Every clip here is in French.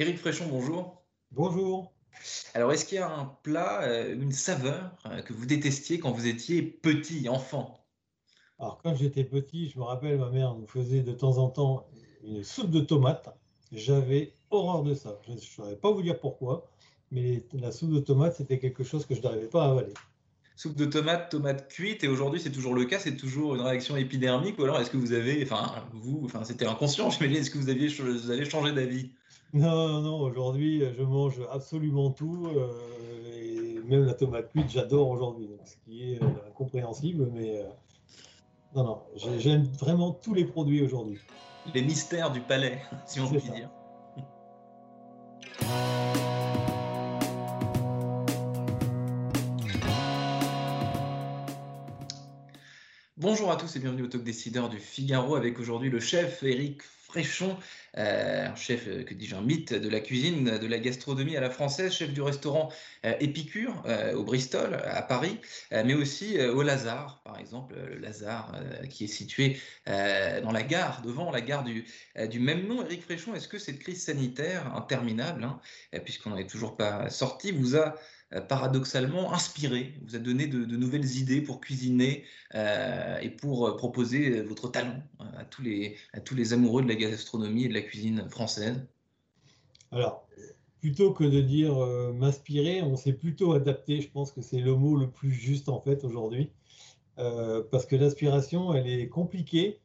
Éric Fréchon, bonjour. Bonjour. Alors, est-ce qu'il y a un plat, euh, une saveur euh, que vous détestiez quand vous étiez petit, enfant? Alors, quand j'étais petit, je me rappelle, ma mère nous faisait de temps en temps une soupe de tomates. J'avais horreur de ça. Je ne saurais pas vous dire pourquoi, mais la soupe de tomates, c'était quelque chose que je n'arrivais pas à avaler. Soupe de tomates, tomates cuites, et aujourd'hui c'est toujours le cas, c'est toujours une réaction épidermique, ou alors est-ce que vous avez, enfin vous, enfin c'était inconscient, je me dis, est-ce que vous aviez, vous avez changé d'avis? Non, non, non, aujourd'hui je mange absolument tout, euh, et même la tomate cuite, j'adore aujourd'hui, ce qui est euh, incompréhensible, mais euh, non, non, j'aime vraiment tous les produits aujourd'hui. Les mystères du palais, si on peut dire. Bonjour à tous et bienvenue au Talk Décideur du Figaro avec aujourd'hui le chef Éric Fréchon, euh, chef, euh, que dis-je, un mythe de la cuisine, de la gastronomie à la française, chef du restaurant euh, Épicure au Bristol, à Paris, mais aussi au Lazare, par exemple, le Lazare qui est situé dans la gare, devant la gare du, du même nom. Éric Fréchon, est-ce que cette crise sanitaire interminable, hein, puisqu'on n'en est toujours pas sorti, vous a paradoxalement inspiré, vous a donné de, nouvelles idées pour cuisiner euh, et pour euh, proposer votre talent à tous, les, amoureux de la gastronomie et de la cuisine française Alors, plutôt que de dire m'inspirer, on s'est plutôt adapté. Je pense que c'est le mot le plus juste en fait aujourd'hui. parce que l'inspiration, elle est compliquée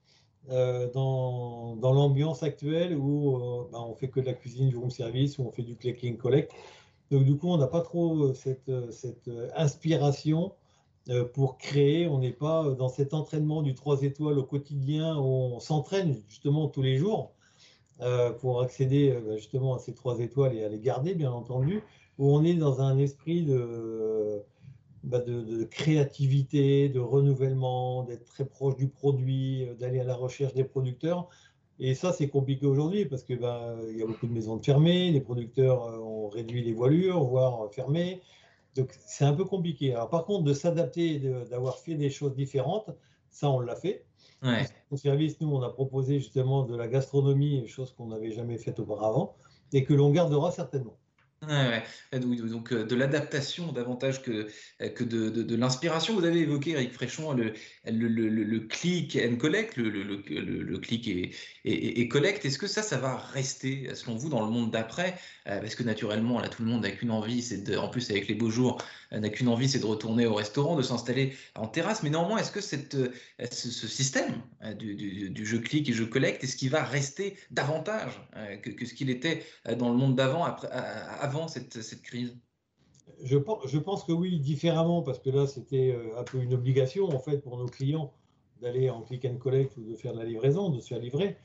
dans, dans l'ambiance actuelle où bah, on fait que de la cuisine du room service, où on fait du click and collect. Donc du coup, on n'a pas trop euh, cette, euh, euh, inspiration pour créer. On n'est pas dans cet entraînement du 3 étoiles au quotidien où on s'entraîne justement tous les jours pour accéder bah, justement à ces 3 étoiles et à les garder, bien entendu, où on est dans un esprit de, bah, créativité, de renouvellement, d'être très proche du produit, d'aller à la recherche des producteurs. Et ça, c'est compliqué aujourd'hui parce qu'il ben, y a beaucoup de maisons de fermées, les producteurs euh, ont réduit les voilures, voire fermé. Donc, c'est un peu compliqué. Alors, par contre, de s'adapter, d'avoir fait des choses différentes, ça, on l'a fait. Au service, nous, on a proposé justement de la gastronomie, chose qu'on n'avait jamais faite auparavant, et que l'on gardera certainement. Ouais, Donc, euh, de l'adaptation davantage que, euh, que de, l'inspiration. Vous avez évoqué, Eric Fréchon, le, le, le, le click and collect, le, click et, et, et collect. Est-ce que ça, ça va rester, selon vous, dans le monde d'après? Euh, Parce que naturellement, là, tout le monde n'a qu'une envie, c'est de, en plus avec les beaux jours, n'a qu'une envie, c'est de retourner au restaurant, de s'installer en terrasse. Mais néanmoins, est-ce que cette, ce, ce système du, du, du, jeu click et jeu collect, est-ce qu'il va rester davantage que, que ce qu'il était dans le monde d'avant, après, avant? Cette, crise? Je pense, que oui, différemment, parce que là, c'était euh, un peu une obligation, en fait, pour nos clients d'aller en click and collect ou de faire de la livraison, de se faire livrer.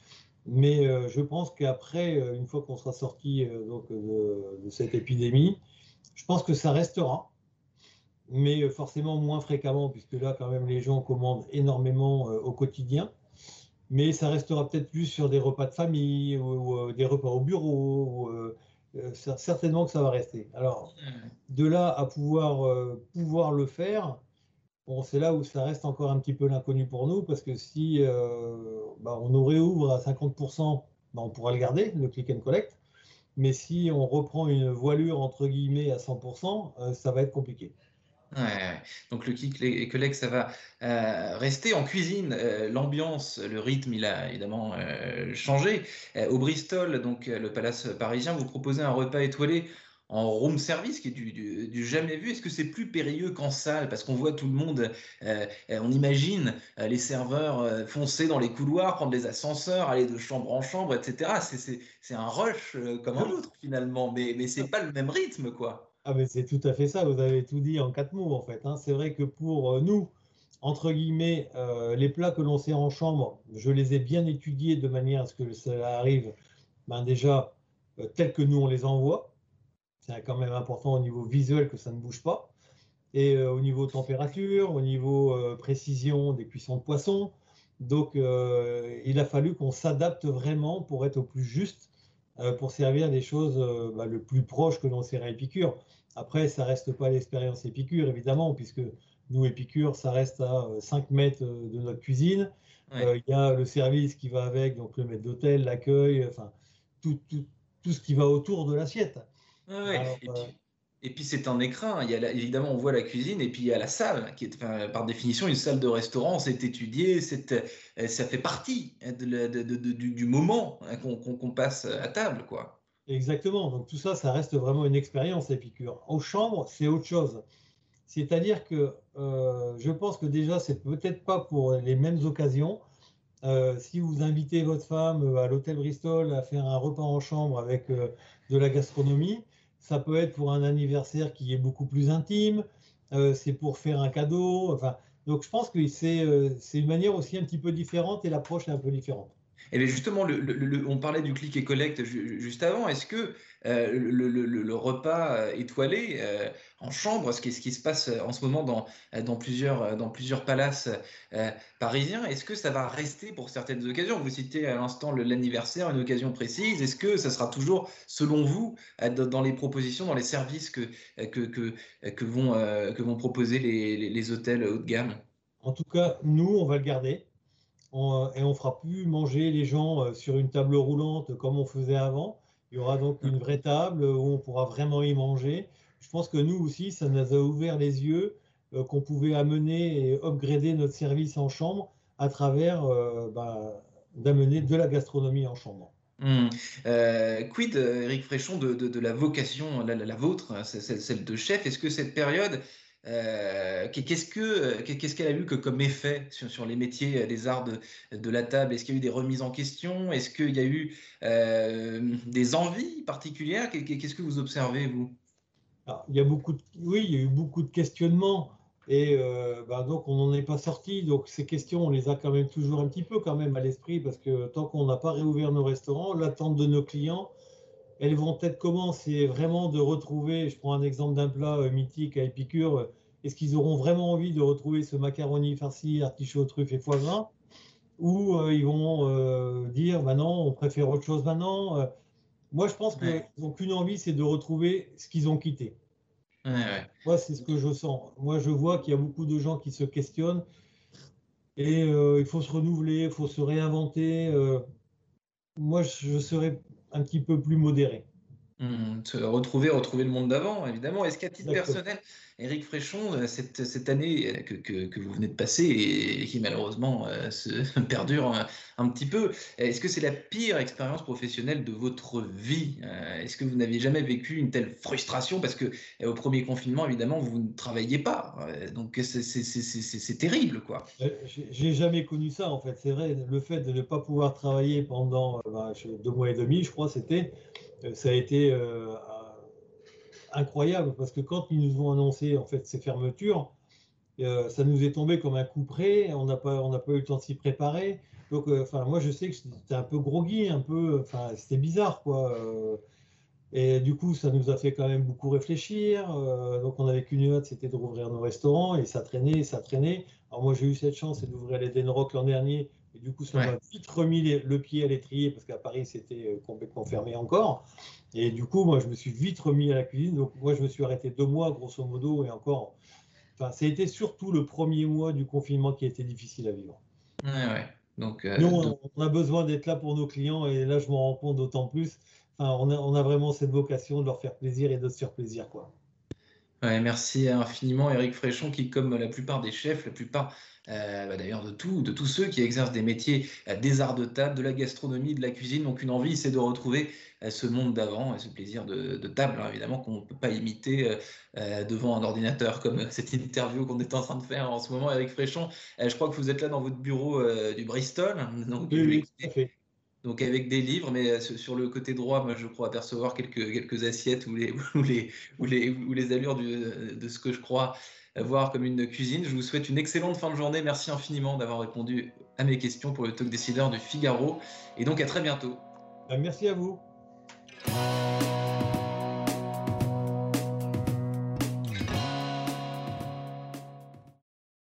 Mais euh, je pense qu'après, euh, une fois qu'on sera sorti de, cette épidémie, je pense que ça restera, mais forcément moins fréquemment, puisque là, quand même, les gens commandent énormément au quotidien. Mais ça restera peut-être plus sur des repas de famille ou, des repas au bureau. Euh, certainement que ça va rester. Alors, hmm. de là à pouvoir, euh, pouvoir le faire, bon, c'est là où ça reste encore un petit peu l'inconnu pour nous, parce que si euh, bah, on nous réouvre à 50%, bah, on pourra le garder, le click and collect. Mais si on reprend une voilure entre guillemets à 100%, ça va être compliqué. Ouais, donc le kick et collègues, ça va euh, rester en cuisine. Euh, l'ambiance, le rythme, il a évidemment euh, changé. au Bristol, donc le palace parisien, vous proposez un repas étoilé en room service qui est du, du, jamais vu. Est-ce que c'est plus périlleux qu'en salle? Parce qu'on voit tout le monde, on imagine les serveurs foncer dans les couloirs, prendre les ascenseurs, aller de chambre en chambre, etc. C'est un rush comme un autre finalement, mais, mais c'est pas le même rythme, quoi. Ah, mais c'est tout à fait ça, vous avez tout dit en quatre mots en fait. Hein. C'est vrai que pour euh, nous, entre guillemets, euh, les plats que l'on sert en chambre, je les ai bien étudiés de manière à ce que ça arrive ben déjà euh, tel que nous on les envoie. C'est quand même important au niveau visuel que ça ne bouge pas. Et au niveau température, au niveau précision des cuissons de poisson. Donc il a fallu qu'on s'adapte vraiment pour être au plus juste pour servir des choses euh, bah, le plus proche que l'on sert à Épicure. Après, ça reste pas l'expérience Épicure, évidemment, puisque nous, Épicure, ça reste à 5 euh, mètres de notre cuisine. Il y a le service qui va avec, donc le maître d'hôtel, l'accueil, enfin, tout, tout, tout ce qui va autour de l'assiette. Et, puis, c'est un écrin. Évidemment, on voit la cuisine et puis il y a la salle, qui est par définition une salle de restaurant. C'est étudié, ça fait partie du, moment hein, qu'on passe à table. quoi. Exactement. Donc tout ça, ça reste vraiment une expérience épicure. Aux chambres, c'est autre chose. C'est-à-dire que euh, je pense que déjà, c'est peut-être pas pour les mêmes occasions. Euh, si vous invitez votre femme euh, à l'hôtel Bristol à faire un repas en chambre avec de la gastronomie, ça peut être pour un anniversaire qui est beaucoup plus intime. c'est pour faire un cadeau. Enfin, donc je pense que c'est une manière aussi un petit peu différente et l'approche est un peu différente. Et bien justement, on parlait du click et collect juste avant. Est-ce que euh, le, repas euh, étoilé euh, en chambre, ce qui, ce qui, se passe en ce moment dans, plusieurs, dans palaces parisiens, est-ce que ça va rester pour certaines occasions? Vous citez à l'instant l'anniversaire, une occasion précise. Est-ce que ça sera toujours, selon vous, dans les propositions, dans les services que, vont, proposer les hôtels haut de gamme? En tout cas, nous, on va le garder et on fera plus manger les gens euh, sur une table roulante comme on faisait avant. Il y aura donc une vraie table où on pourra vraiment y manger. Je pense que nous aussi, ça nous a ouvert les yeux euh, qu'on pouvait amener et upgrader notre service en chambre à travers euh, bah, d'amener de la gastronomie en chambre. Mmh. quid, Eric Fréchon, de, la vocation, la, la vôtre, hein, celle de chef Est-ce que cette période euh, qu'est-ce que qu'est-ce qu'elle a eu que comme effet sur, les métiers des arts de, la table? Est-ce qu'il y a eu des remises en question? Est-ce qu'il y a eu euh, des envies particulières? Qu'est-ce que vous observez vous? Il y a beaucoup oui, il y a eu beaucoup de questionnements et euh, bah, donc on n'en est pas sorti. Donc ces questions, on les a quand même toujours un petit peu quand même à l'esprit parce que tant qu'on n'a pas réouvert nos restaurants, l'attente de nos clients, elles vont peut-être commencer vraiment de retrouver, je prends un exemple d'un plat euh, mythique à Épicure, euh, est-ce qu'ils auront vraiment envie de retrouver ce macaroni farci, artichaut, truffe et foie gras Ou euh, ils vont dire, maintenant, on préfère autre chose maintenant Moi, je pense qu'ils n'ont qu'une envie, c'est de retrouver ce qu'ils ont quitté. Moi, c'est ce que je sens. Moi, je vois qu'il y a beaucoup de gens qui se questionnent et il faut se renouveler, il faut se réinventer. moi, je serais un petit peu plus modéré. Mmh, retrouver, retrouver le monde d'avant, évidemment. Est-ce qu'à titre personnel, Éric Fréchon, euh, cette, cette année euh, que, que, vous venez de passer et, qui malheureusement euh, se perdure un, petit peu, est-ce que c'est la pire expérience professionnelle de votre vie Est-ce que vous n'aviez jamais vécu une telle frustration Parce que au premier confinement, évidemment, vous ne travailliez pas. Donc c'est terrible, quoi. J'ai jamais connu ça, en fait. C'est vrai, le fait de ne pas pouvoir travailler pendant bah, deux mois et demi, je crois, c'était ça a été incroyable parce que quand ils nous ont annoncé en fait ces fermetures, euh, ça nous est tombé comme un coup près. On n'a pas, on n'a pas eu le temps de s'y préparer. Donc, enfin, moi, je sais que c'était un peu groggy, un peu, enfin, c'était bizarre, quoi. et du coup, ça nous a fait quand même beaucoup réfléchir. donc, on avait qu'une hâte, c'était de rouvrir nos restaurants, et ça traînait, ça traînait. Alors, moi, j'ai eu cette chance, d'ouvrir l'Eden Rock l'an dernier, et du coup, ça m'a vite remis le pied à l'étrier parce qu'à Paris, c'était euh, complètement fermé encore. Et du coup, moi, je me suis vite remis à la cuisine. Donc, moi, je me suis arrêté deux mois, grosso modo, et encore. Enfin, ça a été surtout le premier mois du confinement qui a été difficile à vivre. Ouais, ouais. Donc, euh, Nous, on, a besoin d'être là pour nos clients, et là, je m'en rends compte d'autant plus. Enfin, on, a, on a vraiment cette vocation de leur faire plaisir et de se faire plaisir, quoi. Ouais, merci infiniment Eric Fréchon qui, comme la plupart des chefs, la plupart euh, bah, d'ailleurs de, tout, de tous ceux qui exercent des métiers euh, des arts de table, de la gastronomie, de la cuisine, ont une envie, c'est de retrouver euh, ce monde d'avant et ce plaisir de, table, hein, évidemment, qu'on ne peut pas imiter devant un ordinateur comme cette interview qu'on est en train de faire en ce moment, Eric Fréchon. je crois que vous êtes là dans votre bureau du Bristol. Donc, oui, donc avec des livres, mais sur le côté droit, moi je crois apercevoir quelques, quelques assiettes ou les, ou les, ou les, ou les allures de ce que je crois voir comme une cuisine. Je vous souhaite une excellente fin de journée. Merci infiniment d'avoir répondu à mes questions pour le talk décideur du Figaro. Et donc à très bientôt. Bah, merci à vous.